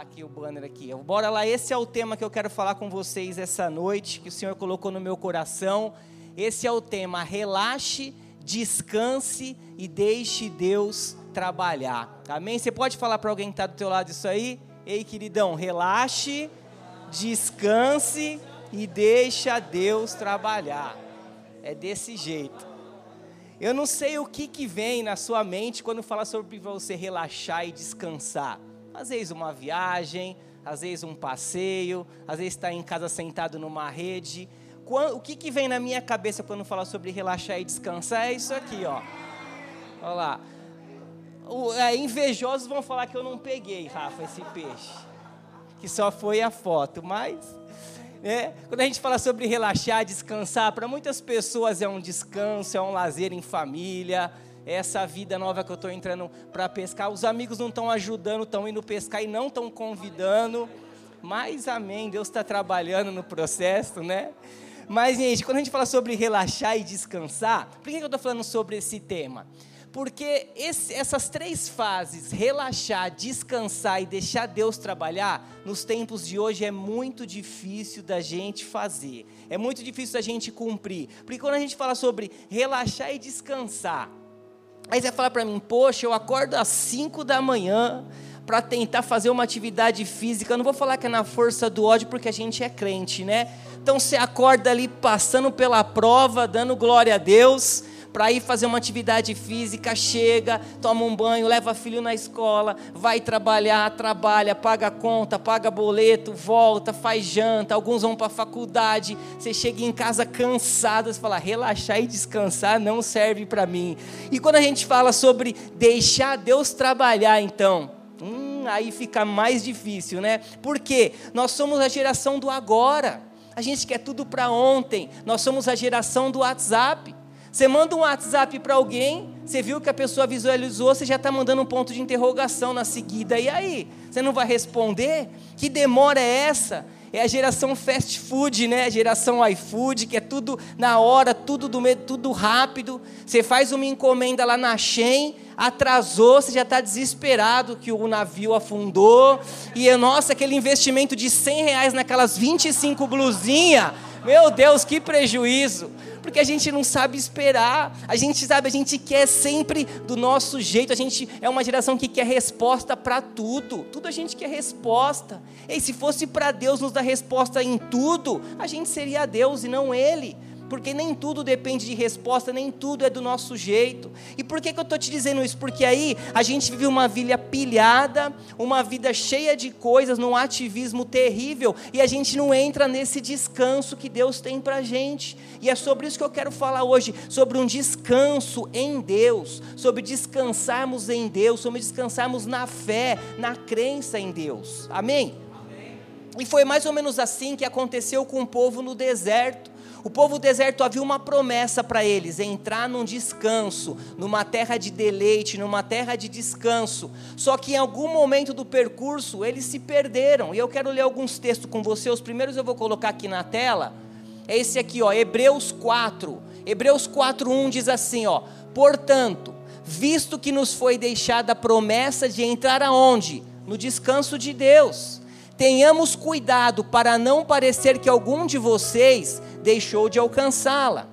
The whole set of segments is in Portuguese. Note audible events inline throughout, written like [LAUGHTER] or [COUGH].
aqui o banner aqui. Bora lá, esse é o tema que eu quero falar com vocês essa noite, que o Senhor colocou no meu coração. Esse é o tema: relaxe, descanse e deixe Deus trabalhar. Amém? Você pode falar para alguém que está do teu lado isso aí? Ei, queridão, relaxe, descanse e deixa Deus trabalhar. É desse jeito. Eu não sei o que, que vem na sua mente quando fala sobre você relaxar e descansar. Às vezes uma viagem, às vezes um passeio, às vezes está em casa sentado numa rede. O que, que vem na minha cabeça quando fala sobre relaxar e descansar é isso aqui, ó. Olha lá. É, invejosos vão falar que eu não peguei, Rafa, esse peixe. Que só foi a foto, mas né? Quando a gente fala sobre relaxar, descansar, para muitas pessoas é um descanso, é um lazer em família, é essa vida nova que eu estou entrando para pescar. Os amigos não estão ajudando, estão indo pescar e não estão convidando. Mas amém, Deus está trabalhando no processo, né? Mas, gente, quando a gente fala sobre relaxar e descansar, por que eu estou falando sobre esse tema? Porque esse, essas três fases, relaxar, descansar e deixar Deus trabalhar, nos tempos de hoje é muito difícil da gente fazer, é muito difícil da gente cumprir. Porque quando a gente fala sobre relaxar e descansar, aí você fala para mim, poxa, eu acordo às 5 da manhã para tentar fazer uma atividade física. Eu não vou falar que é na força do ódio, porque a gente é crente, né? Então você acorda ali passando pela prova, dando glória a Deus para ir fazer uma atividade física, chega, toma um banho, leva filho na escola, vai trabalhar, trabalha, paga conta, paga boleto, volta, faz janta, alguns vão para a faculdade, você chega em casa cansado, você fala, relaxar e descansar não serve para mim. E quando a gente fala sobre deixar Deus trabalhar, então, hum, aí fica mais difícil, né? Porque nós somos a geração do agora. A gente quer tudo para ontem. Nós somos a geração do WhatsApp. Você manda um WhatsApp para alguém, você viu que a pessoa visualizou, você já está mandando um ponto de interrogação na seguida. E aí? Você não vai responder? Que demora é essa? É a geração fast food, né? A geração iFood, que é tudo na hora, tudo do medo, tudo rápido. Você faz uma encomenda lá na Shen, atrasou, você já está desesperado que o navio afundou. E, nossa, aquele investimento de 100 reais naquelas 25 blusinhas. Meu Deus, que prejuízo porque a gente não sabe esperar. A gente sabe, a gente quer sempre do nosso jeito. A gente é uma geração que quer resposta para tudo. Tudo a gente quer resposta. E se fosse para Deus nos dar resposta em tudo, a gente seria Deus e não Ele porque nem tudo depende de resposta, nem tudo é do nosso jeito. E por que, que eu estou te dizendo isso? Porque aí a gente vive uma vida pilhada, uma vida cheia de coisas, num ativismo terrível, e a gente não entra nesse descanso que Deus tem para a gente. E é sobre isso que eu quero falar hoje, sobre um descanso em Deus, sobre descansarmos em Deus, sobre descansarmos na fé, na crença em Deus. Amém? Amém. E foi mais ou menos assim que aconteceu com o povo no deserto. O povo do deserto havia uma promessa para eles: entrar num descanso, numa terra de deleite, numa terra de descanso. Só que em algum momento do percurso eles se perderam. E eu quero ler alguns textos com você. Os primeiros eu vou colocar aqui na tela. É esse aqui, ó, Hebreus 4. Hebreus 4:1 diz assim, ó: "Portanto, visto que nos foi deixada a promessa de entrar aonde? No descanso de Deus. Tenhamos cuidado para não parecer que algum de vocês deixou de alcançá-la.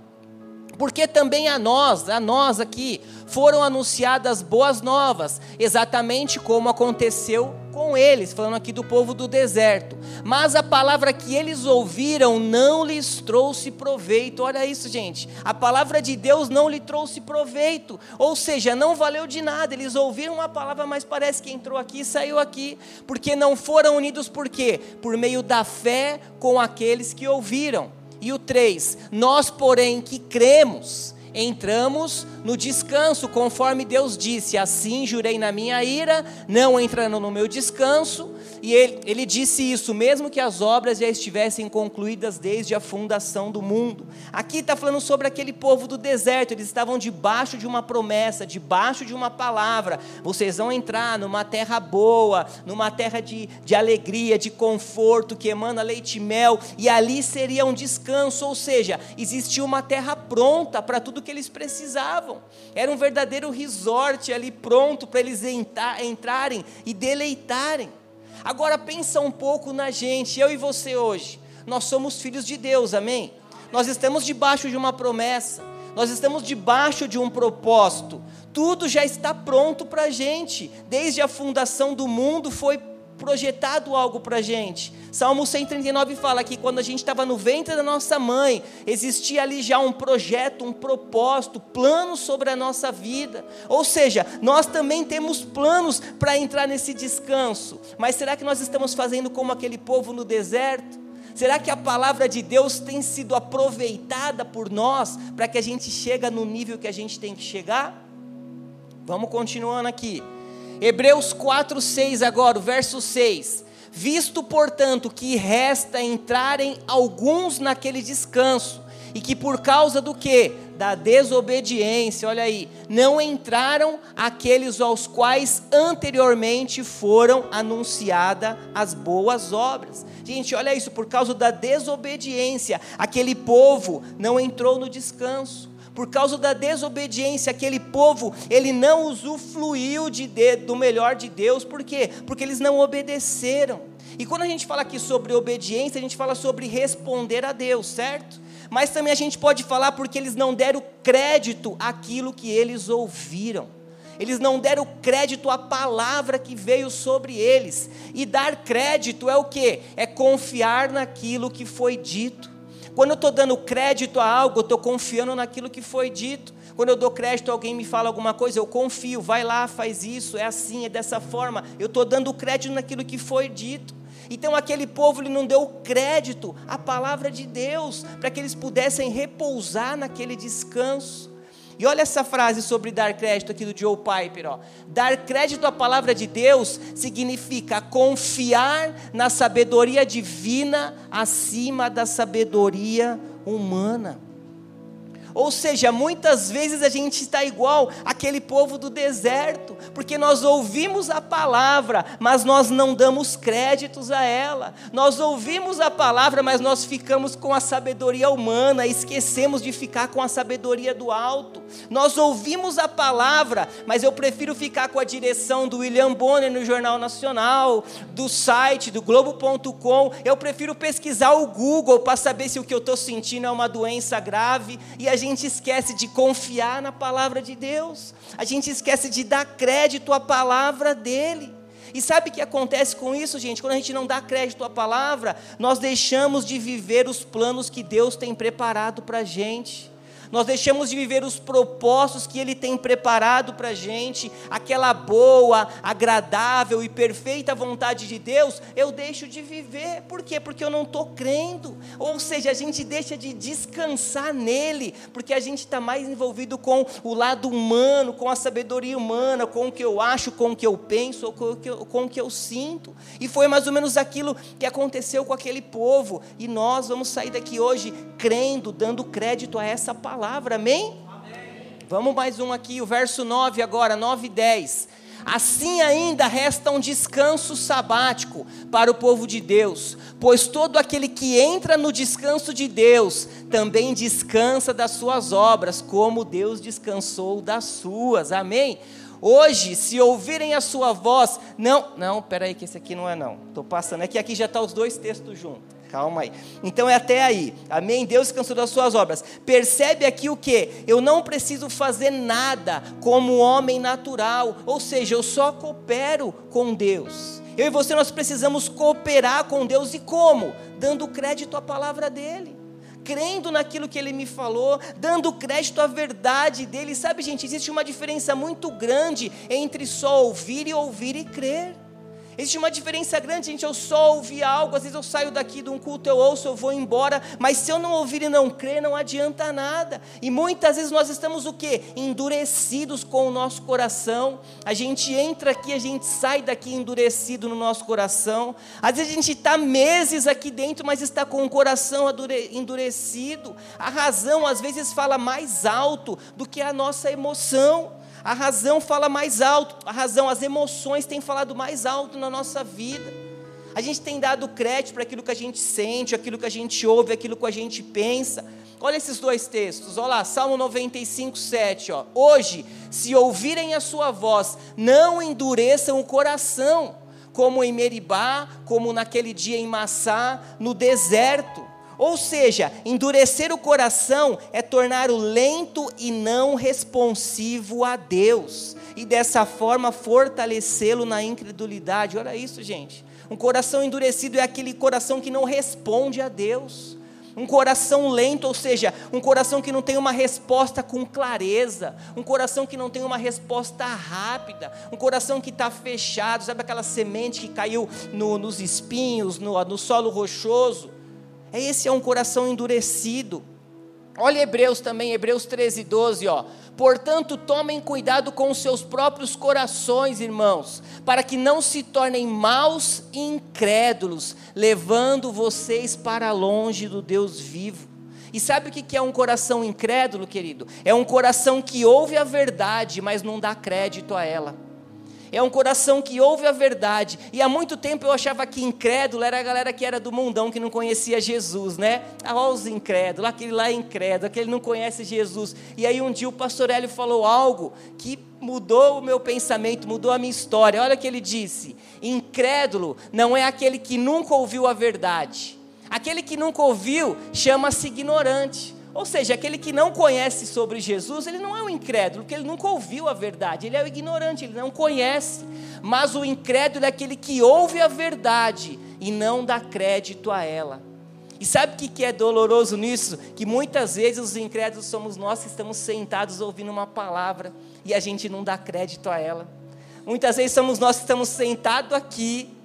Porque também a nós, a nós aqui, foram anunciadas boas novas, exatamente como aconteceu com eles, falando aqui do povo do deserto. Mas a palavra que eles ouviram não lhes trouxe proveito. Olha isso, gente. A palavra de Deus não lhe trouxe proveito. Ou seja, não valeu de nada. Eles ouviram uma palavra, mas parece que entrou aqui e saiu aqui. Porque não foram unidos por quê? Por meio da fé com aqueles que ouviram. E o 3, nós, porém, que cremos, entramos no descanso, conforme Deus disse: Assim jurei na minha ira, não entrando no meu descanso. E ele, ele disse isso, mesmo que as obras já estivessem concluídas desde a fundação do mundo. Aqui está falando sobre aquele povo do deserto, eles estavam debaixo de uma promessa, debaixo de uma palavra. Vocês vão entrar numa terra boa, numa terra de, de alegria, de conforto, que emana leite e mel, e ali seria um descanso, ou seja, existia uma terra pronta para tudo que eles precisavam. Era um verdadeiro resort ali pronto para eles entrarem e deleitarem. Agora pensa um pouco na gente, eu e você hoje. Nós somos filhos de Deus, amém? Nós estamos debaixo de uma promessa, nós estamos debaixo de um propósito. Tudo já está pronto para a gente, desde a fundação do mundo foi projetado algo para a gente. Salmo 139 fala que quando a gente estava no ventre da nossa mãe, existia ali já um projeto, um propósito, planos sobre a nossa vida. Ou seja, nós também temos planos para entrar nesse descanso. Mas será que nós estamos fazendo como aquele povo no deserto? Será que a palavra de Deus tem sido aproveitada por nós para que a gente chegue no nível que a gente tem que chegar? Vamos continuando aqui. Hebreus 4, 6 agora, o verso 6. Visto, portanto, que resta entrarem alguns naquele descanso, e que por causa do que? Da desobediência, olha aí, não entraram aqueles aos quais anteriormente foram anunciadas as boas obras. Gente, olha isso, por causa da desobediência, aquele povo não entrou no descanso por causa da desobediência, aquele povo, ele não usufruiu de, de, do melhor de Deus, por quê? Porque eles não obedeceram. E quando a gente fala aqui sobre obediência, a gente fala sobre responder a Deus, certo? Mas também a gente pode falar porque eles não deram crédito àquilo que eles ouviram. Eles não deram crédito à palavra que veio sobre eles. E dar crédito é o que? É confiar naquilo que foi dito. Quando eu estou dando crédito a algo, eu estou confiando naquilo que foi dito. Quando eu dou crédito, alguém me fala alguma coisa, eu confio, vai lá, faz isso, é assim, é dessa forma. Eu estou dando crédito naquilo que foi dito. Então aquele povo ele não deu crédito à palavra de Deus, para que eles pudessem repousar naquele descanso. E olha essa frase sobre dar crédito aqui do Joe Piper. Ó. Dar crédito à palavra de Deus significa confiar na sabedoria divina acima da sabedoria humana. Ou seja, muitas vezes a gente está igual aquele povo do deserto, porque nós ouvimos a palavra, mas nós não damos créditos a ela. Nós ouvimos a palavra, mas nós ficamos com a sabedoria humana, esquecemos de ficar com a sabedoria do alto. Nós ouvimos a palavra, mas eu prefiro ficar com a direção do William Bonner no Jornal Nacional, do site, do Globo.com. Eu prefiro pesquisar o Google para saber se o que eu estou sentindo é uma doença grave e a gente gente esquece de confiar na palavra de Deus, a gente esquece de dar crédito à palavra dEle. E sabe o que acontece com isso, gente? Quando a gente não dá crédito à palavra, nós deixamos de viver os planos que Deus tem preparado para a gente nós deixamos de viver os propósitos que Ele tem preparado para a gente, aquela boa, agradável e perfeita vontade de Deus, eu deixo de viver, por quê? Porque eu não estou crendo, ou seja, a gente deixa de descansar nele, porque a gente está mais envolvido com o lado humano, com a sabedoria humana, com o que eu acho, com o que eu penso, com o que eu, com o que eu sinto, e foi mais ou menos aquilo que aconteceu com aquele povo, e nós vamos sair daqui hoje crendo, dando crédito a essa palavra palavra, amém? amém? Vamos mais um aqui, o verso 9 agora, 9 e 10. Assim ainda resta um descanso sabático para o povo de Deus, pois todo aquele que entra no descanso de Deus também descansa das suas obras, como Deus descansou das suas. Amém? Hoje, se ouvirem a sua voz, não, não, peraí que esse aqui não é não. Estou passando, é que aqui já está os dois textos juntos. Calma aí. Então é até aí. Amém? Deus cansou das suas obras. Percebe aqui o que? Eu não preciso fazer nada como homem natural. Ou seja, eu só coopero com Deus. Eu e você nós precisamos cooperar com Deus e como? Dando crédito à palavra dele. Crendo naquilo que ele me falou, dando crédito à verdade dele. Sabe, gente, existe uma diferença muito grande entre só ouvir e ouvir e crer. Existe uma diferença grande, gente. Eu só ouvi algo, às vezes eu saio daqui de um culto, eu ouço, eu vou embora, mas se eu não ouvir e não crer, não adianta nada. E muitas vezes nós estamos o quê? Endurecidos com o nosso coração. A gente entra aqui, a gente sai daqui endurecido no nosso coração. Às vezes a gente está meses aqui dentro, mas está com o coração endurecido. A razão às vezes fala mais alto do que a nossa emoção. A razão fala mais alto, a razão, as emoções têm falado mais alto na nossa vida. A gente tem dado crédito para aquilo que a gente sente, aquilo que a gente ouve, aquilo que a gente pensa. Olha esses dois textos, olha lá, Salmo 95, 7. Ó. Hoje, se ouvirem a sua voz, não endureçam o coração como em Meribá, como naquele dia em Massá, no deserto. Ou seja, endurecer o coração é tornar-o lento e não responsivo a Deus, e dessa forma fortalecê-lo na incredulidade. Olha isso, gente. Um coração endurecido é aquele coração que não responde a Deus. Um coração lento, ou seja, um coração que não tem uma resposta com clareza, um coração que não tem uma resposta rápida, um coração que está fechado, sabe aquela semente que caiu no, nos espinhos, no, no solo rochoso? É esse é um coração endurecido. Olha Hebreus também, Hebreus 13, 12, ó. Portanto, tomem cuidado com os seus próprios corações, irmãos, para que não se tornem maus e incrédulos, levando vocês para longe do Deus vivo. E sabe o que é um coração incrédulo, querido? É um coração que ouve a verdade, mas não dá crédito a ela. É um coração que ouve a verdade. E há muito tempo eu achava que incrédulo era a galera que era do mundão, que não conhecia Jesus, né? Ah, olha os incrédulos, aquele lá é incrédulo, aquele não conhece Jesus. E aí um dia o pastor Hélio falou algo que mudou o meu pensamento, mudou a minha história. Olha o que ele disse: incrédulo não é aquele que nunca ouviu a verdade. Aquele que nunca ouviu chama-se ignorante. Ou seja, aquele que não conhece sobre Jesus, ele não é um incrédulo, porque ele nunca ouviu a verdade, ele é o ignorante, ele não conhece. Mas o incrédulo é aquele que ouve a verdade e não dá crédito a ela. E sabe o que é doloroso nisso? Que muitas vezes os incrédulos somos nós que estamos sentados ouvindo uma palavra e a gente não dá crédito a ela. Muitas vezes somos nós que estamos sentados aqui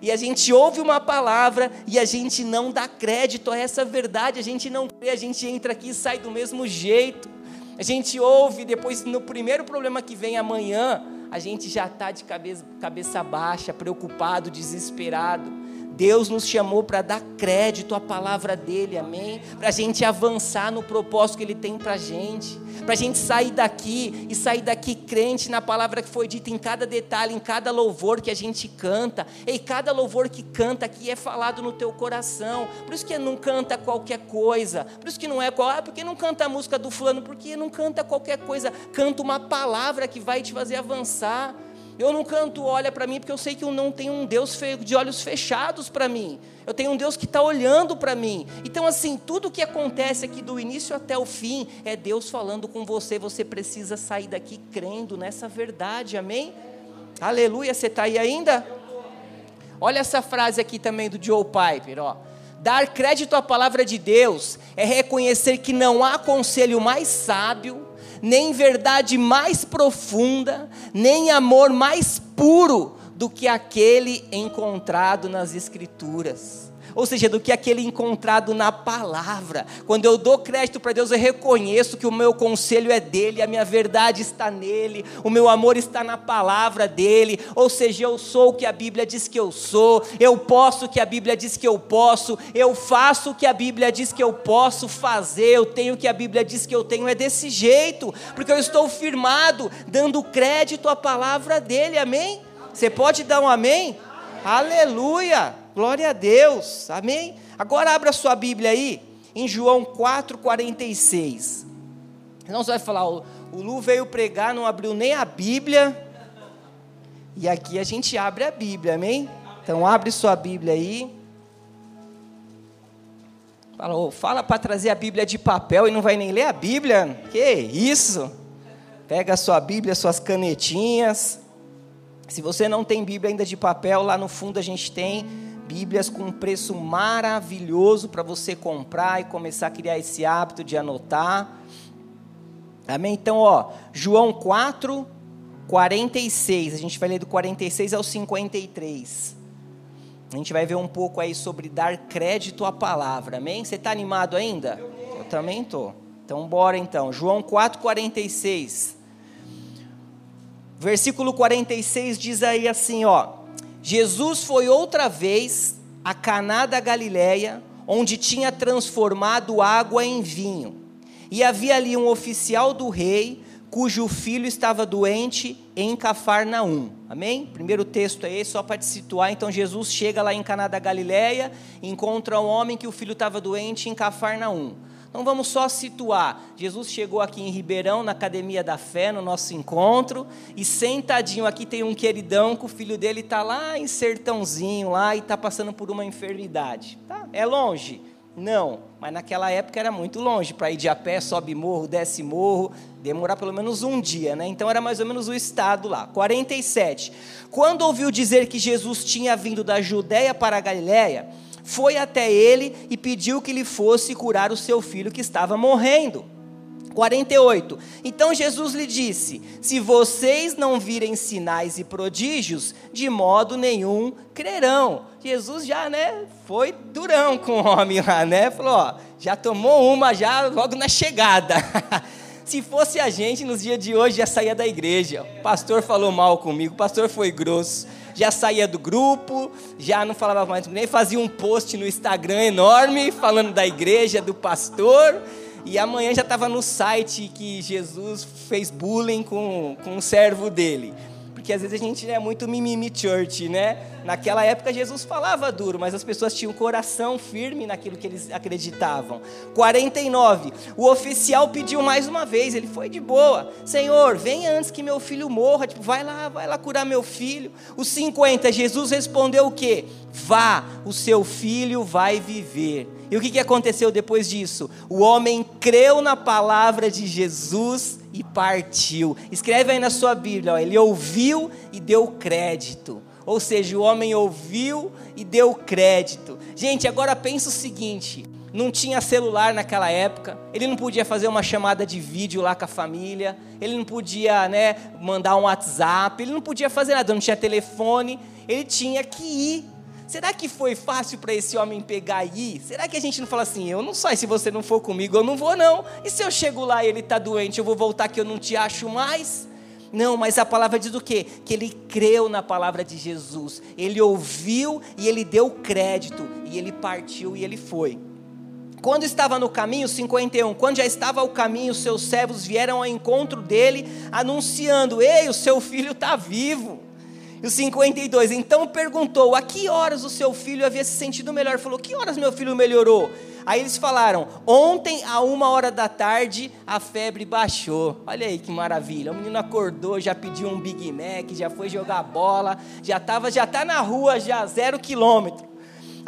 e a gente ouve uma palavra e a gente não dá crédito a essa verdade, a gente não crê, a gente entra aqui e sai do mesmo jeito. A gente ouve, depois no primeiro problema que vem amanhã, a gente já está de cabeça, cabeça baixa, preocupado, desesperado. Deus nos chamou para dar crédito à palavra dele, amém? Para a gente avançar no propósito que ele tem para a gente, para a gente sair daqui e sair daqui crente na palavra que foi dita em cada detalhe, em cada louvor que a gente canta. E cada louvor que canta aqui é falado no teu coração. Por isso que não canta qualquer coisa. Por isso que não é qual, ah, porque não canta a música do fulano, porque não canta qualquer coisa, canta uma palavra que vai te fazer avançar. Eu não canto olha para mim porque eu sei que eu não tenho um Deus de olhos fechados para mim. Eu tenho um Deus que está olhando para mim. Então, assim, tudo que acontece aqui do início até o fim é Deus falando com você. Você precisa sair daqui crendo nessa verdade, amém? Aleluia, você está aí ainda? Olha essa frase aqui também do Joe Piper, ó. Dar crédito à palavra de Deus é reconhecer que não há conselho mais sábio nem verdade mais profunda, nem amor mais puro do que aquele encontrado nas Escrituras ou seja, do que aquele encontrado na palavra. Quando eu dou crédito para Deus, eu reconheço que o meu conselho é dele, a minha verdade está nele, o meu amor está na palavra dele, ou seja, eu sou o que a Bíblia diz que eu sou, eu posso o que a Bíblia diz que eu posso, eu faço o que a Bíblia diz que eu posso fazer, eu tenho o que a Bíblia diz que eu tenho, é desse jeito, porque eu estou firmado, dando crédito à palavra dele, amém? Você pode dar um amém? Aleluia! Glória a Deus. Amém? Agora abra sua Bíblia aí em João 4:46. Não você vai falar, o, Lu veio pregar, não abriu nem a Bíblia. E aqui a gente abre a Bíblia, amém? Então abre sua Bíblia aí. Fala, oh, fala para trazer a Bíblia de papel e não vai nem ler a Bíblia. Que isso? Pega a sua Bíblia, suas canetinhas. Se você não tem Bíblia ainda de papel, lá no fundo a gente tem Bíblias com um preço maravilhoso para você comprar e começar a criar esse hábito de anotar. Amém? Então, ó, João 4, 46. A gente vai ler do 46 ao 53. A gente vai ver um pouco aí sobre dar crédito à palavra. Amém? Você está animado ainda? Eu, também estou. Então, bora então. João 4, 46. Versículo 46 diz aí assim, ó. Jesus foi outra vez a Caná da Galileia, onde tinha transformado água em vinho. E havia ali um oficial do rei, cujo filho estava doente em Cafarnaum. Amém? Primeiro texto é esse, só para te situar. Então Jesus chega lá em Caná da Galileia, encontra um homem que o filho estava doente em Cafarnaum. Então vamos só situar. Jesus chegou aqui em Ribeirão, na Academia da Fé, no nosso encontro, e sentadinho aqui tem um queridão que o filho dele está lá em Sertãozinho, lá e está passando por uma enfermidade. Tá? É longe? Não, mas naquela época era muito longe para ir de a pé, sobe morro, desce morro, demorar pelo menos um dia, né? Então era mais ou menos o estado lá. 47. Quando ouviu dizer que Jesus tinha vindo da Judéia para a Galiléia, foi até ele e pediu que lhe fosse curar o seu filho que estava morrendo. 48. Então Jesus lhe disse: Se vocês não virem sinais e prodígios, de modo nenhum crerão. Jesus já, né, foi durão com o homem lá, né? Falou, ó, já tomou uma já logo na chegada. [LAUGHS] Se fosse a gente nos dias de hoje já saía da igreja. O pastor falou mal comigo, o pastor foi grosso já saía do grupo, já não falava mais ninguém, fazia um post no Instagram enorme falando da igreja, do pastor, e amanhã já estava no site que Jesus fez bullying com, com um servo dele. Porque às vezes a gente é muito mimimi church, né? Naquela época Jesus falava duro, mas as pessoas tinham coração firme naquilo que eles acreditavam. 49. O oficial pediu mais uma vez, ele foi de boa. Senhor, venha antes que meu filho morra. Tipo, vai lá, vai lá curar meu filho. Os 50. Jesus respondeu o quê? Vá, o seu filho vai viver. E o que aconteceu depois disso? O homem creu na palavra de Jesus e partiu. Escreve aí na sua Bíblia, ó, ele ouviu e deu crédito. Ou seja, o homem ouviu e deu crédito. Gente, agora pensa o seguinte: não tinha celular naquela época, ele não podia fazer uma chamada de vídeo lá com a família, ele não podia né, mandar um WhatsApp, ele não podia fazer nada, não tinha telefone, ele tinha que ir Será que foi fácil para esse homem pegar ir? Será que a gente não fala assim, eu não sei se você não for comigo, eu não vou não. E se eu chego lá e ele está doente, eu vou voltar que eu não te acho mais? Não, mas a palavra diz o quê? Que ele creu na palavra de Jesus. Ele ouviu e ele deu crédito. E ele partiu e ele foi. Quando estava no caminho, 51, quando já estava ao caminho, seus servos vieram ao encontro dele, anunciando: Ei, o seu filho está vivo. E o 52, então perguntou: a que horas o seu filho havia se sentido melhor? Falou: que horas meu filho melhorou? Aí eles falaram: ontem, a uma hora da tarde, a febre baixou. Olha aí que maravilha. O menino acordou, já pediu um Big Mac, já foi jogar bola, já estava, já está na rua, já zero quilômetro.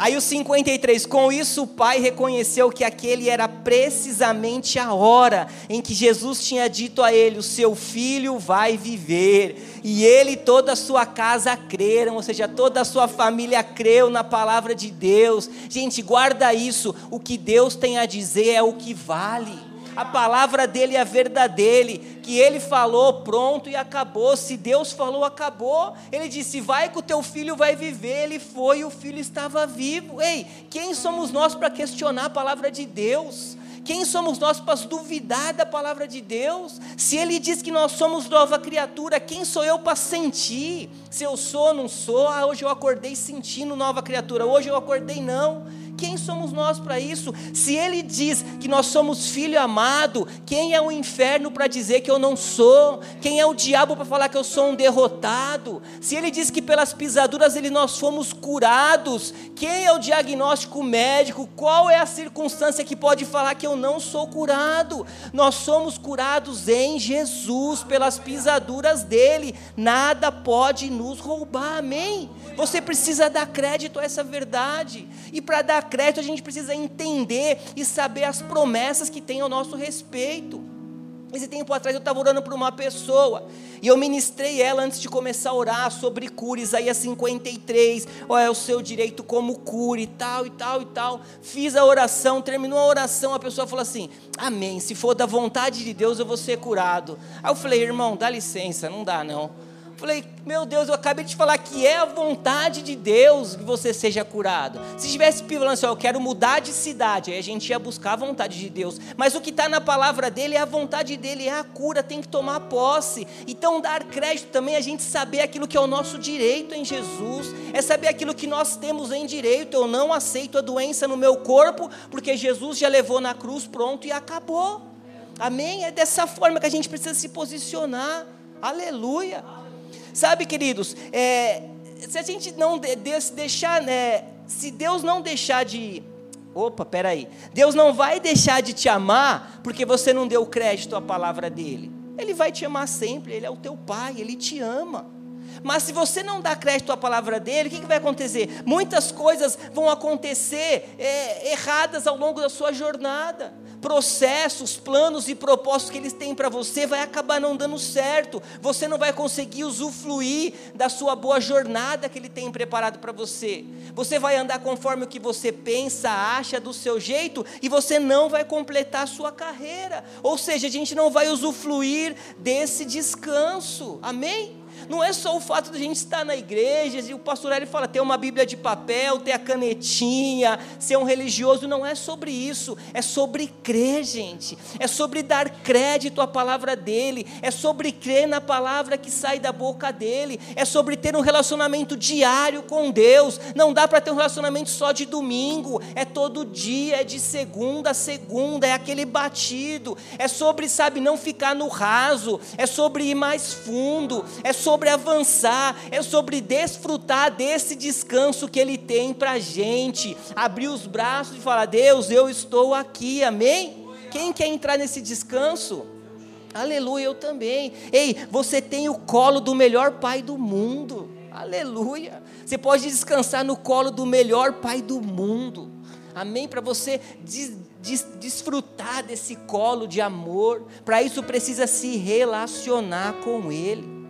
Aí o 53, com isso o pai reconheceu que aquele era precisamente a hora em que Jesus tinha dito a ele: O seu filho vai viver. E ele e toda a sua casa creram, ou seja, toda a sua família creu na palavra de Deus. Gente, guarda isso: o que Deus tem a dizer é o que vale a palavra dele é verdadeira, que ele falou, pronto e acabou. Se Deus falou, acabou. Ele disse: Vai que o teu filho vai viver. Ele foi e o filho estava vivo. Ei, quem somos nós para questionar a palavra de Deus? Quem somos nós para duvidar da palavra de Deus? Se Ele diz que nós somos nova criatura, quem sou eu para sentir? Se eu sou ou não sou, ah, hoje eu acordei sentindo nova criatura, hoje eu acordei não. Quem somos nós para isso? Se ele diz que nós somos filho amado, quem é o inferno para dizer que eu não sou? Quem é o diabo para falar que eu sou um derrotado? Se ele diz que pelas pisaduras ele nós fomos curados, quem é o diagnóstico médico? Qual é a circunstância que pode falar que eu não sou curado? Nós somos curados em Jesus, pelas pisaduras dele. Nada pode nos roubar. Amém? Você precisa dar crédito a essa verdade. E para dar crédito, a gente precisa entender e saber as promessas que tem ao nosso respeito. Esse tempo atrás eu estava orando por uma pessoa e eu ministrei ela antes de começar a orar sobre cura, Isaías 53, ó, é o seu direito como cura e tal e tal e tal. Fiz a oração, terminou a oração, a pessoa falou assim: Amém, se for da vontade de Deus eu vou ser curado. Aí eu falei: Irmão, dá licença, não dá não. Falei, meu Deus, eu acabei de falar que é a vontade de Deus que você seja curado. Se tivesse falando assim, eu quero mudar de cidade, aí a gente ia buscar a vontade de Deus. Mas o que está na palavra dele é a vontade dele, é a cura, tem que tomar posse. Então, dar crédito também é a gente saber aquilo que é o nosso direito em Jesus, é saber aquilo que nós temos em direito. Eu não aceito a doença no meu corpo, porque Jesus já levou na cruz, pronto e acabou. Amém? É dessa forma que a gente precisa se posicionar. Aleluia. Sabe, queridos, é, se a gente não deixar, né, se Deus não deixar de Opa, peraí. Deus não vai deixar de te amar porque você não deu crédito à palavra dele. Ele vai te amar sempre, ele é o teu pai, ele te ama. Mas se você não dá crédito à palavra dele, o que, que vai acontecer? Muitas coisas vão acontecer é, erradas ao longo da sua jornada. Processos, planos e propósitos que eles têm para você vai acabar não dando certo. Você não vai conseguir usufruir da sua boa jornada que ele tem preparado para você. Você vai andar conforme o que você pensa, acha do seu jeito e você não vai completar a sua carreira. Ou seja, a gente não vai usufruir desse descanso. Amém? Não é só o fato de a gente estar na igreja e o pastor ele fala ter uma Bíblia de papel, ter a canetinha, ser um religioso. Não é sobre isso. É sobre crer, gente. É sobre dar crédito à palavra dele. É sobre crer na palavra que sai da boca dele. É sobre ter um relacionamento diário com Deus. Não dá para ter um relacionamento só de domingo. É todo dia, é de segunda a segunda, é aquele batido. É sobre, sabe, não ficar no raso. É sobre ir mais fundo. É sobre sobre avançar, é sobre desfrutar desse descanso que Ele tem para a gente. Abrir os braços e falar: Deus, eu estou aqui, amém? Quem quer entrar nesse descanso? Aleluia, eu também. Ei, você tem o colo do melhor pai do mundo. Aleluia. Você pode descansar no colo do melhor pai do mundo. Amém? Para você des, des, desfrutar desse colo de amor. Para isso precisa se relacionar com Ele.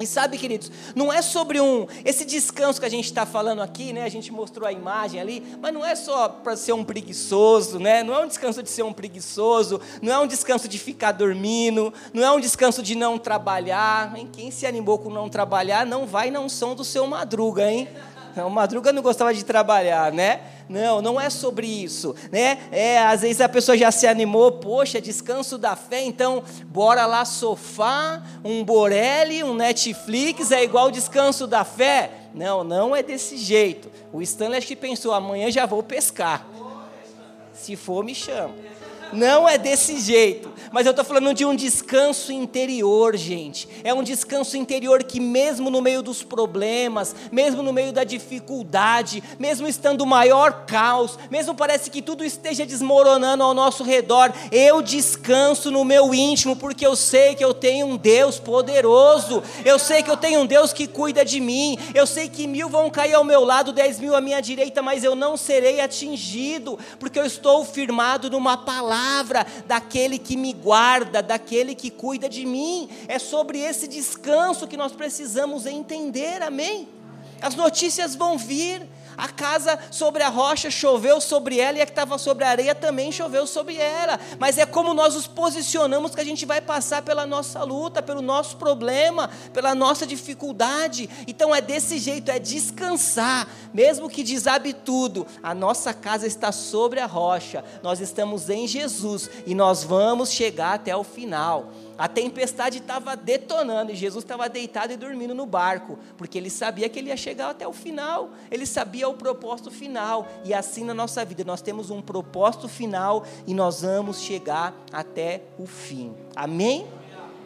E sabe, queridos, não é sobre um esse descanso que a gente está falando aqui, né? A gente mostrou a imagem ali, mas não é só para ser um preguiçoso, né? Não é um descanso de ser um preguiçoso, não é um descanso de ficar dormindo, não é um descanso de não trabalhar. Hein? Quem se animou com não trabalhar não vai na unção do seu madruga, hein? [LAUGHS] O madruga não gostava de trabalhar, né? Não, não é sobre isso, né? É, às vezes a pessoa já se animou, poxa, descanso da fé, então bora lá sofá, um Borelli, um Netflix, é igual descanso da fé? Não, não é desse jeito. O Stanley acho que pensou, amanhã já vou pescar. Se for, me chama. Não é desse jeito. Mas eu estou falando de um descanso interior, gente. É um descanso interior que, mesmo no meio dos problemas, mesmo no meio da dificuldade, mesmo estando o maior caos, mesmo parece que tudo esteja desmoronando ao nosso redor, eu descanso no meu íntimo, porque eu sei que eu tenho um Deus poderoso. Eu sei que eu tenho um Deus que cuida de mim. Eu sei que mil vão cair ao meu lado, dez mil à minha direita, mas eu não serei atingido, porque eu estou firmado numa palavra palavra daquele que me guarda, daquele que cuida de mim. É sobre esse descanso que nós precisamos entender, amém? As notícias vão vir, a casa sobre a rocha choveu sobre ela e a que estava sobre a areia também choveu sobre ela. Mas é como nós nos posicionamos que a gente vai passar pela nossa luta, pelo nosso problema, pela nossa dificuldade. Então é desse jeito, é descansar, mesmo que desabe tudo. A nossa casa está sobre a rocha. Nós estamos em Jesus e nós vamos chegar até o final. A tempestade estava detonando e Jesus estava deitado e dormindo no barco, porque ele sabia que ele ia chegar até o final, ele sabia o propósito final, e assim na nossa vida nós temos um propósito final e nós vamos chegar até o fim. Amém?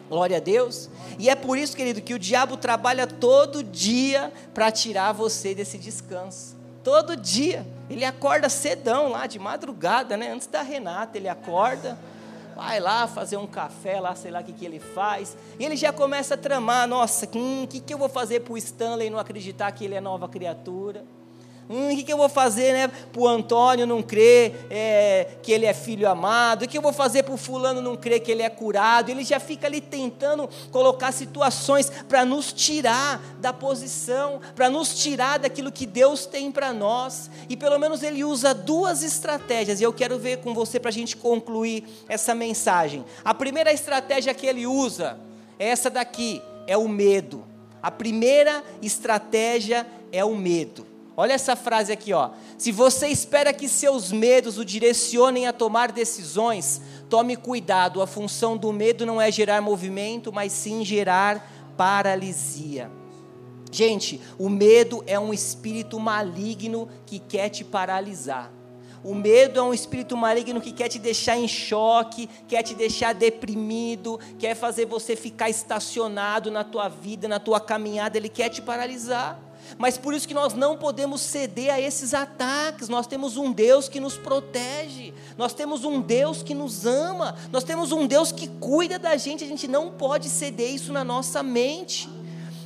Glória a Deus. E é por isso, querido, que o diabo trabalha todo dia para tirar você desse descanso. Todo dia. Ele acorda cedão lá, de madrugada, né? Antes da Renata, ele acorda vai lá fazer um café lá, sei lá o que, que ele faz, e ele já começa a tramar, nossa, o hum, que, que eu vou fazer para o Stanley não acreditar que ele é nova criatura? Hum, o que, eu vou fazer né, para o Antônio não crer é, que ele é filho amado? O que eu vou fazer para o fulano não crer que ele é curado? Ele já fica ali tentando colocar situações para nos tirar da posição, para nos tirar daquilo que Deus tem para nós. E pelo menos ele usa duas estratégias, e eu quero ver com você para a gente concluir essa mensagem. A primeira estratégia que ele usa é essa daqui: é o medo. A primeira estratégia é o medo. Olha essa frase aqui, ó. Se você espera que seus medos o direcionem a tomar decisões, tome cuidado. A função do medo não é gerar movimento, mas sim gerar paralisia. Gente, o medo é um espírito maligno que quer te paralisar. O medo é um espírito maligno que quer te deixar em choque, quer te deixar deprimido, quer fazer você ficar estacionado na tua vida, na tua caminhada, ele quer te paralisar. Mas por isso que nós não podemos ceder a esses ataques. Nós temos um Deus que nos protege, nós temos um Deus que nos ama, nós temos um Deus que cuida da gente. A gente não pode ceder isso na nossa mente.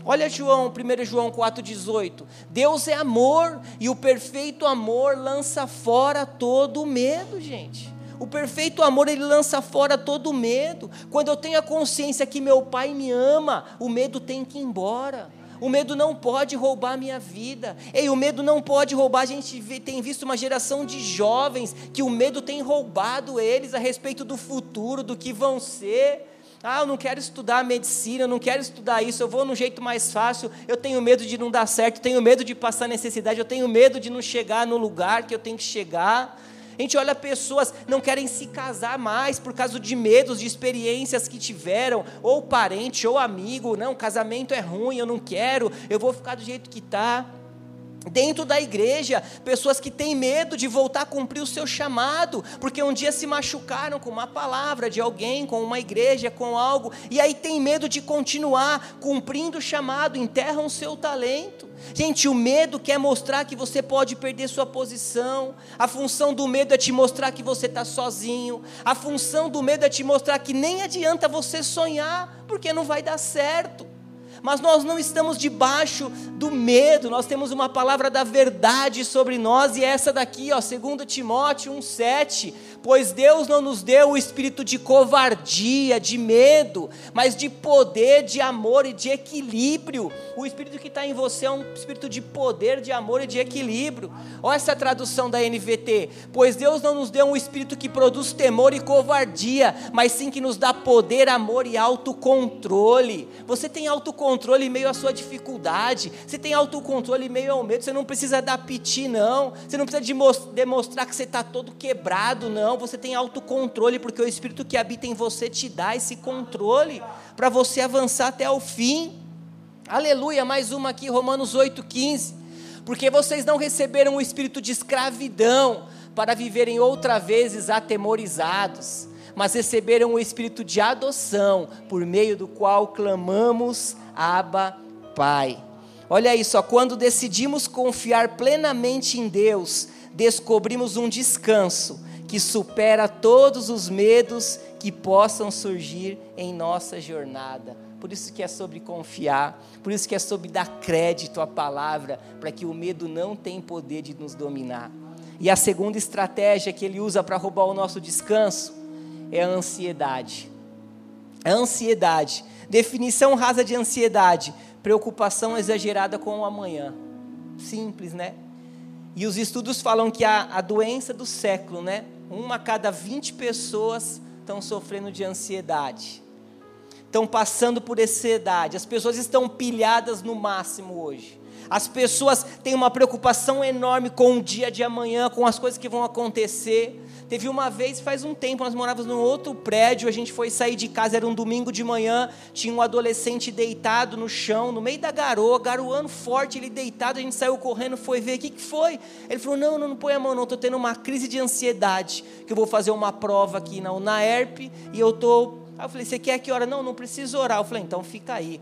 Olha João, 1 João 4,18. Deus é amor e o perfeito amor lança fora todo o medo, gente. O perfeito amor, ele lança fora todo o medo. Quando eu tenho a consciência que meu pai me ama, o medo tem que ir embora. O medo não pode roubar a minha vida. Ei, o medo não pode roubar. A gente tem visto uma geração de jovens que o medo tem roubado eles a respeito do futuro, do que vão ser. Ah, eu não quero estudar medicina, eu não quero estudar isso, eu vou no jeito mais fácil, eu tenho medo de não dar certo, eu tenho medo de passar necessidade, eu tenho medo de não chegar no lugar que eu tenho que chegar. A gente olha pessoas não querem se casar mais por causa de medos, de experiências que tiveram, ou parente, ou amigo, não, casamento é ruim, eu não quero, eu vou ficar do jeito que está. Dentro da igreja, pessoas que têm medo de voltar a cumprir o seu chamado, porque um dia se machucaram com uma palavra de alguém, com uma igreja, com algo, e aí tem medo de continuar cumprindo o chamado, enterram o seu talento. Gente, o medo quer mostrar que você pode perder sua posição. A função do medo é te mostrar que você está sozinho. A função do medo é te mostrar que nem adianta você sonhar, porque não vai dar certo. Mas nós não estamos debaixo do medo, nós temos uma palavra da verdade sobre nós, e é essa daqui, ó, 2 Timóteo 1,7 pois Deus não nos deu o espírito de covardia, de medo, mas de poder, de amor e de equilíbrio. O espírito que está em você é um espírito de poder, de amor e de equilíbrio. Olha essa tradução da NVT: pois Deus não nos deu um espírito que produz temor e covardia, mas sim que nos dá poder, amor e autocontrole. Você tem autocontrole em meio à sua dificuldade, você tem autocontrole em meio ao medo, você não precisa dar piti, não, você não precisa de demonstrar que você está todo quebrado, não você tem autocontrole, porque o Espírito que habita em você te dá esse controle para você avançar até o fim. Aleluia, mais uma aqui, Romanos 8,15. Porque vocês não receberam o espírito de escravidão para viverem outra vezes atemorizados, mas receberam o espírito de adoção, por meio do qual clamamos, Abba, Pai. Olha isso, ó, quando decidimos confiar plenamente em Deus, descobrimos um descanso que supera todos os medos que possam surgir em nossa jornada. Por isso que é sobre confiar, por isso que é sobre dar crédito à palavra, para que o medo não tenha poder de nos dominar. E a segunda estratégia que ele usa para roubar o nosso descanso é a ansiedade. A ansiedade, definição rasa de ansiedade, preocupação exagerada com o amanhã. Simples, né? E os estudos falam que a, a doença do século, né? Uma a cada 20 pessoas estão sofrendo de ansiedade. Estão passando por ansiedade. As pessoas estão pilhadas no máximo hoje. As pessoas têm uma preocupação enorme com o dia de amanhã, com as coisas que vão acontecer. Teve uma vez, faz um tempo, nós morávamos num outro prédio, a gente foi sair de casa, era um domingo de manhã, tinha um adolescente deitado no chão, no meio da garoa, garoando forte, ele deitado, a gente saiu correndo, foi ver, o que, que foi? Ele falou, não, não, não põe a mão não, estou tendo uma crise de ansiedade, que eu vou fazer uma prova aqui na UNAERP, e eu estou... Aí eu falei, você quer que hora? Não, não preciso orar. Eu falei, então fica aí.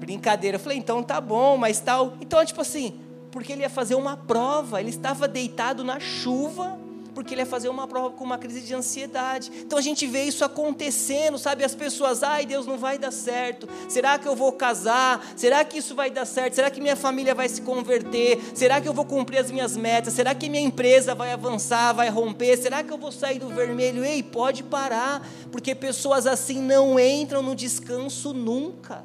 Brincadeira. Eu falei, então tá bom, mas tal. Então, tipo assim, porque ele ia fazer uma prova, ele estava deitado na chuva, porque ele ia fazer uma prova com uma crise de ansiedade. Então a gente vê isso acontecendo, sabe? As pessoas, ai, Deus não vai dar certo. Será que eu vou casar? Será que isso vai dar certo? Será que minha família vai se converter? Será que eu vou cumprir as minhas metas? Será que minha empresa vai avançar, vai romper? Será que eu vou sair do vermelho? Ei, pode parar, porque pessoas assim não entram no descanso nunca.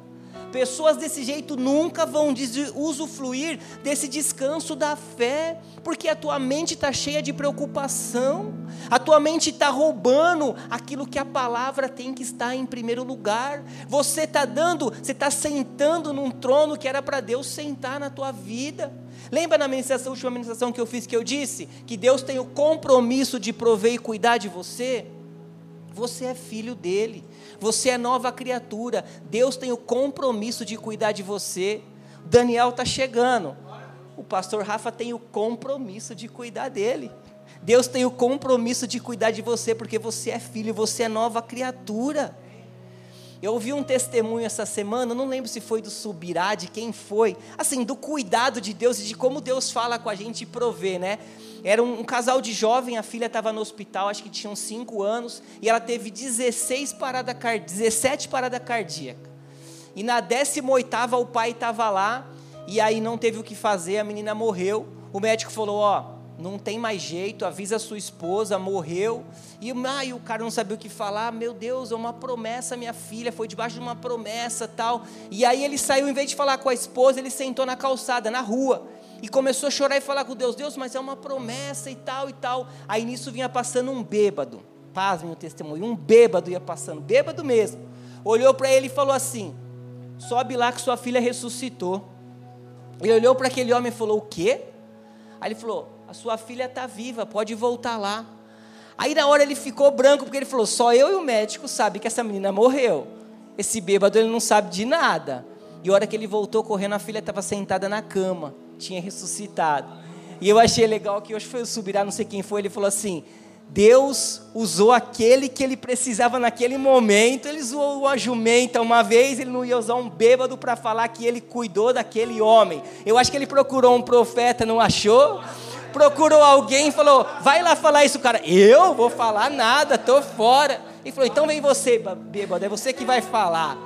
Pessoas desse jeito nunca vão usufruir desse descanso da fé, porque a tua mente está cheia de preocupação, a tua mente está roubando aquilo que a palavra tem que estar em primeiro lugar. Você está dando, você está sentando num trono que era para Deus sentar na tua vida. Lembra na ministração, última ministração que eu fiz que eu disse que Deus tem o compromisso de prover e cuidar de você? Você é filho dele. Você é nova criatura. Deus tem o compromisso de cuidar de você. Daniel está chegando. O pastor Rafa tem o compromisso de cuidar dele. Deus tem o compromisso de cuidar de você, porque você é filho, você é nova criatura. Eu ouvi um testemunho essa semana, não lembro se foi do Subirá, de quem foi, assim, do cuidado de Deus e de como Deus fala com a gente e provê, né? Era um, um casal de jovem, a filha estava no hospital, acho que tinham 5 anos, e ela teve 16 parada, 17 paradas cardíacas. E na 18 o pai estava lá, e aí não teve o que fazer, a menina morreu. O médico falou: Ó, não tem mais jeito, avisa sua esposa, morreu. E ai, o cara não sabia o que falar, meu Deus, é uma promessa, minha filha, foi debaixo de uma promessa tal. E aí ele saiu, em vez de falar com a esposa, ele sentou na calçada, na rua. E começou a chorar e falar com Deus, Deus, mas é uma promessa e tal e tal. Aí nisso vinha passando um bêbado, pasmem o testemunho, um bêbado ia passando, bêbado mesmo. Olhou para ele e falou assim: sobe lá que sua filha ressuscitou. Ele olhou para aquele homem e falou: o quê? Aí ele falou: a sua filha está viva, pode voltar lá. Aí na hora ele ficou branco, porque ele falou: só eu e o médico sabem que essa menina morreu. Esse bêbado ele não sabe de nada. E a hora que ele voltou correndo, a filha estava sentada na cama, tinha ressuscitado. E eu achei legal que hoje foi o Subirá, não sei quem foi, ele falou assim: Deus usou aquele que ele precisava naquele momento. Ele usou uma jumenta uma vez, ele não ia usar um bêbado para falar que ele cuidou daquele homem. Eu acho que ele procurou um profeta, não achou? Procurou alguém e falou: vai lá falar isso, cara. Eu vou falar nada, estou fora. E falou: então vem você, bêbado, é você que vai falar.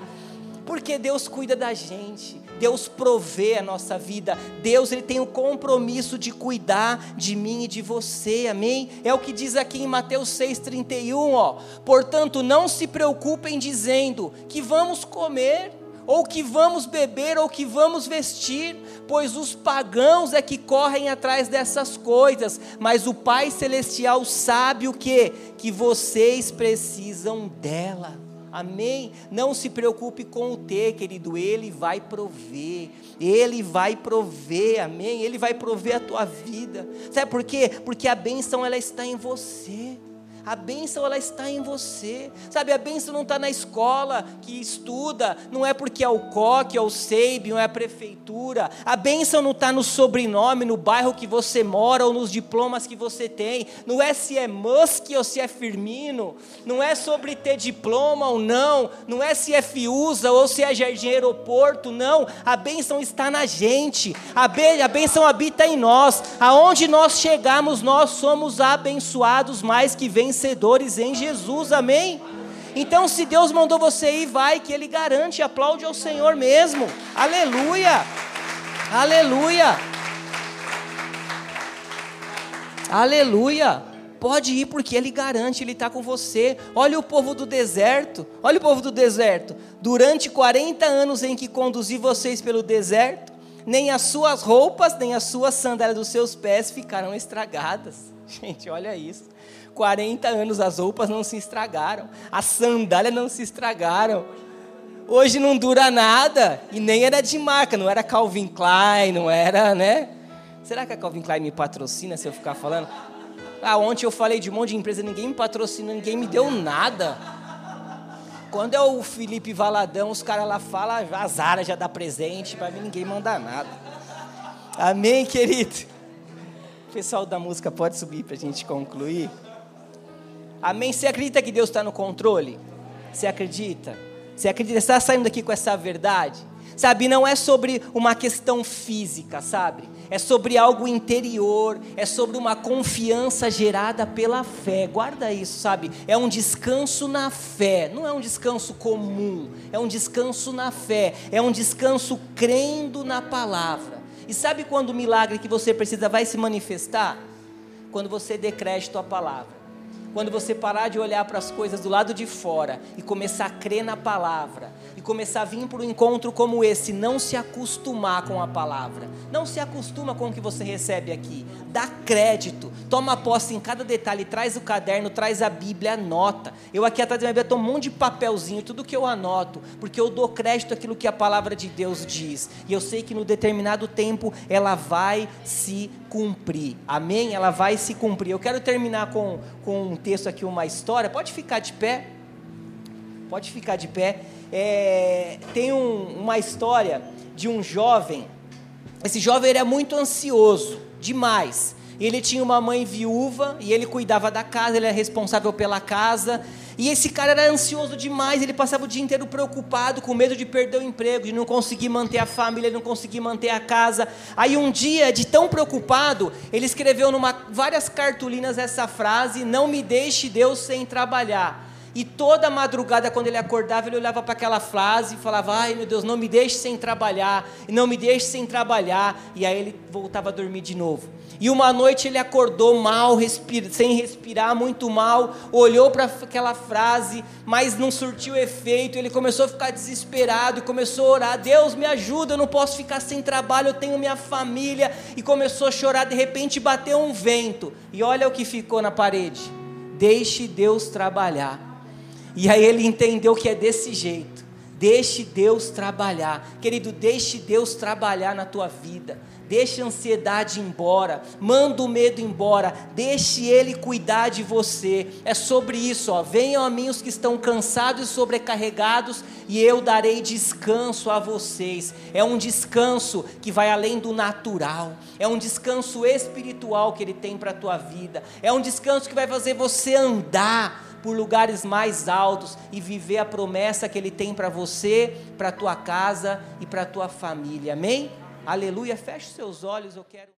Porque Deus cuida da gente, Deus provê a nossa vida, Deus ele tem o compromisso de cuidar de mim e de você, amém? É o que diz aqui em Mateus 6,31, ó. Portanto, não se preocupem dizendo que vamos comer ou que vamos beber, ou que vamos vestir, pois os pagãos é que correm atrás dessas coisas, mas o Pai Celestial sabe o que? Que vocês precisam dela. Amém? Não se preocupe com o ter, querido, Ele vai prover, Ele vai prover, amém? Ele vai prover a tua vida, sabe por quê? Porque a bênção ela está em você. A bênção ela está em você. Sabe, a bênção não está na escola que estuda, não é porque é o COC, é o SEIB, não é a prefeitura. A bênção não está no sobrenome, no bairro que você mora ou nos diplomas que você tem. Não é se é Musk ou se é Firmino. Não é sobre ter diploma ou não. Não é se é Fiuza ou se é Jardim Aeroporto. Não. A bênção está na gente. A, be a bênção habita em nós. Aonde nós chegamos, nós somos abençoados mais que vencedores vencedores em Jesus, amém? Então, se Deus mandou você ir, vai, que Ele garante, aplaude ao Senhor mesmo, aleluia, aleluia, aleluia. Pode ir porque Ele garante, Ele está com você. Olha o povo do deserto, olha o povo do deserto. Durante 40 anos em que conduzi vocês pelo deserto, nem as suas roupas, nem as suas sandálias dos seus pés ficaram estragadas. [LAUGHS] Gente, olha isso. 40 anos as roupas não se estragaram, as sandálias não se estragaram. Hoje não dura nada e nem era de marca, não era Calvin Klein, não era, né? Será que a Calvin Klein me patrocina se eu ficar falando? Ah, ontem eu falei de um monte de empresa, ninguém me patrocina, ninguém me deu nada. Quando é o Felipe Valadão, os caras lá falam, a Zara já dá presente, para mim ninguém manda nada. Amém, querido? O pessoal da música pode subir para a gente concluir. Amém? Você acredita que Deus está no controle? Você acredita? Você acredita? Você está saindo daqui com essa verdade? Sabe, não é sobre uma questão física, sabe? É sobre algo interior, é sobre uma confiança gerada pela fé. Guarda isso, sabe? É um descanso na fé, não é um descanso comum, é um descanso na fé, é um descanso crendo na palavra. E sabe quando o milagre que você precisa vai se manifestar? Quando você crédito à palavra. Quando você parar de olhar para as coisas do lado de fora e começar a crer na palavra, e começar a vir para um encontro como esse, não se acostumar com a palavra, não se acostuma com o que você recebe aqui, dá crédito, toma posse em cada detalhe, traz o caderno, traz a Bíblia, anota. Eu aqui atrás da minha Bíblia tomo um monte de papelzinho, tudo que eu anoto, porque eu dou crédito àquilo que a palavra de Deus diz, e eu sei que no determinado tempo ela vai se cumprir, amém? Ela vai se cumprir. Eu quero terminar com, com um texto aqui, uma história, pode ficar de pé, pode ficar de pé é, tem um, uma história de um jovem. Esse jovem era muito ansioso, demais. Ele tinha uma mãe viúva e ele cuidava da casa, ele era responsável pela casa. E esse cara era ansioso demais, ele passava o dia inteiro preocupado, com medo de perder o emprego, de não conseguir manter a família, de não conseguir manter a casa. Aí um dia, de tão preocupado, ele escreveu numa várias cartolinas essa frase: "Não me deixe Deus sem trabalhar". E toda madrugada, quando ele acordava, ele olhava para aquela frase e falava: Ai meu Deus, não me deixe sem trabalhar, não me deixe sem trabalhar. E aí ele voltava a dormir de novo. E uma noite ele acordou mal, respira, sem respirar, muito mal, olhou para aquela frase, mas não surtiu efeito. Ele começou a ficar desesperado e começou a orar: Deus me ajuda, eu não posso ficar sem trabalho, eu tenho minha família. E começou a chorar. De repente bateu um vento, e olha o que ficou na parede: Deixe Deus trabalhar. E aí ele entendeu que é desse jeito. Deixe Deus trabalhar. Querido, deixe Deus trabalhar na tua vida. Deixe a ansiedade embora, manda o medo embora, deixe Ele cuidar de você. É sobre isso, ó. Venham a mim os que estão cansados e sobrecarregados, e eu darei descanso a vocês. É um descanso que vai além do natural, é um descanso espiritual que Ele tem para a tua vida, é um descanso que vai fazer você andar por lugares mais altos e viver a promessa que Ele tem para você, para a tua casa e para a tua família. Amém? Aleluia. Feche seus olhos, eu quero.